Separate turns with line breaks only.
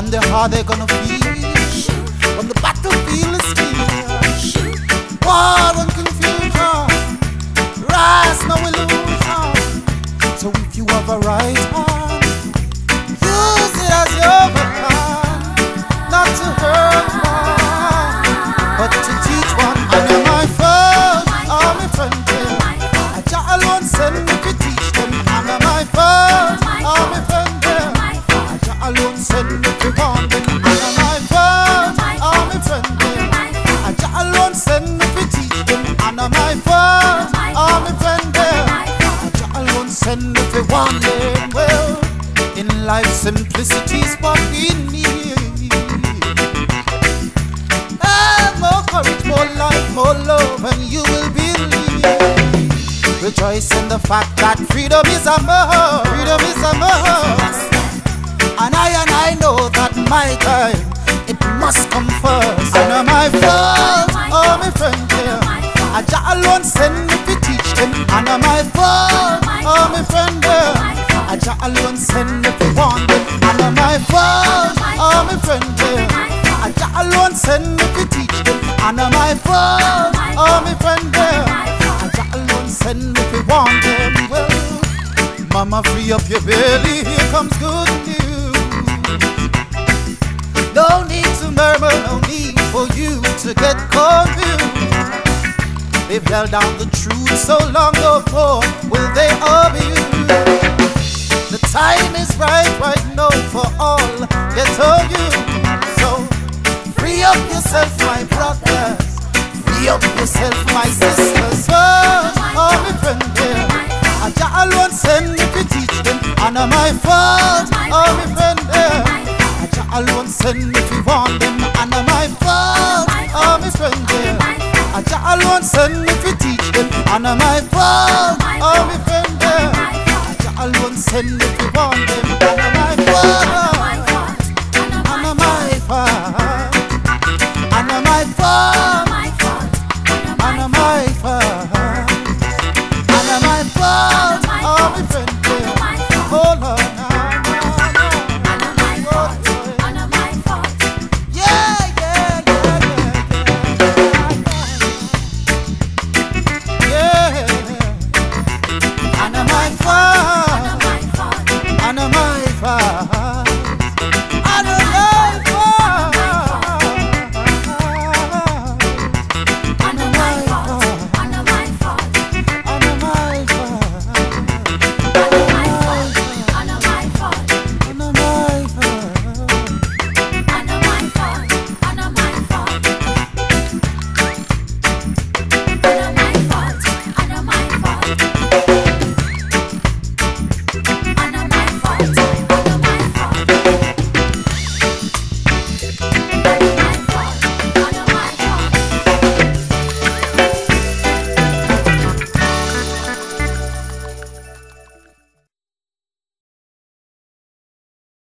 their how they're gonna feel. When the battlefield is clear. War and Rejoice in more the love that you will be The choice in the fact that freedom is a must. Freedom is a must. And I and I know that my time it must come first. And uh, my friend, oh my friend here, I just alone send me to teach them. And uh, my friend, oh my friend here, I just alone send me to warn them. And uh, my friend, oh my friend here, I just alone send me to teach them. And uh, my friend, oh my friend here, I just alone send me to warn them. Well, Mama, free up your belly, here comes good news. No need to murmur, no need for you to get confused. They've held down the truth so long, no more will they abuse. The time is right, right now for all get on you. So free up yourself, my brothers. Free up yourself, my sisters. Oh, oh my friend there. I alone send me to teach them. And my fault, oh my friend send me to warn them. And uh, my fault, oh my friend there. I just alone send me to teach them. And uh, my fault, oh my friend there. I just alone send me to warn them. And uh, my fault. far.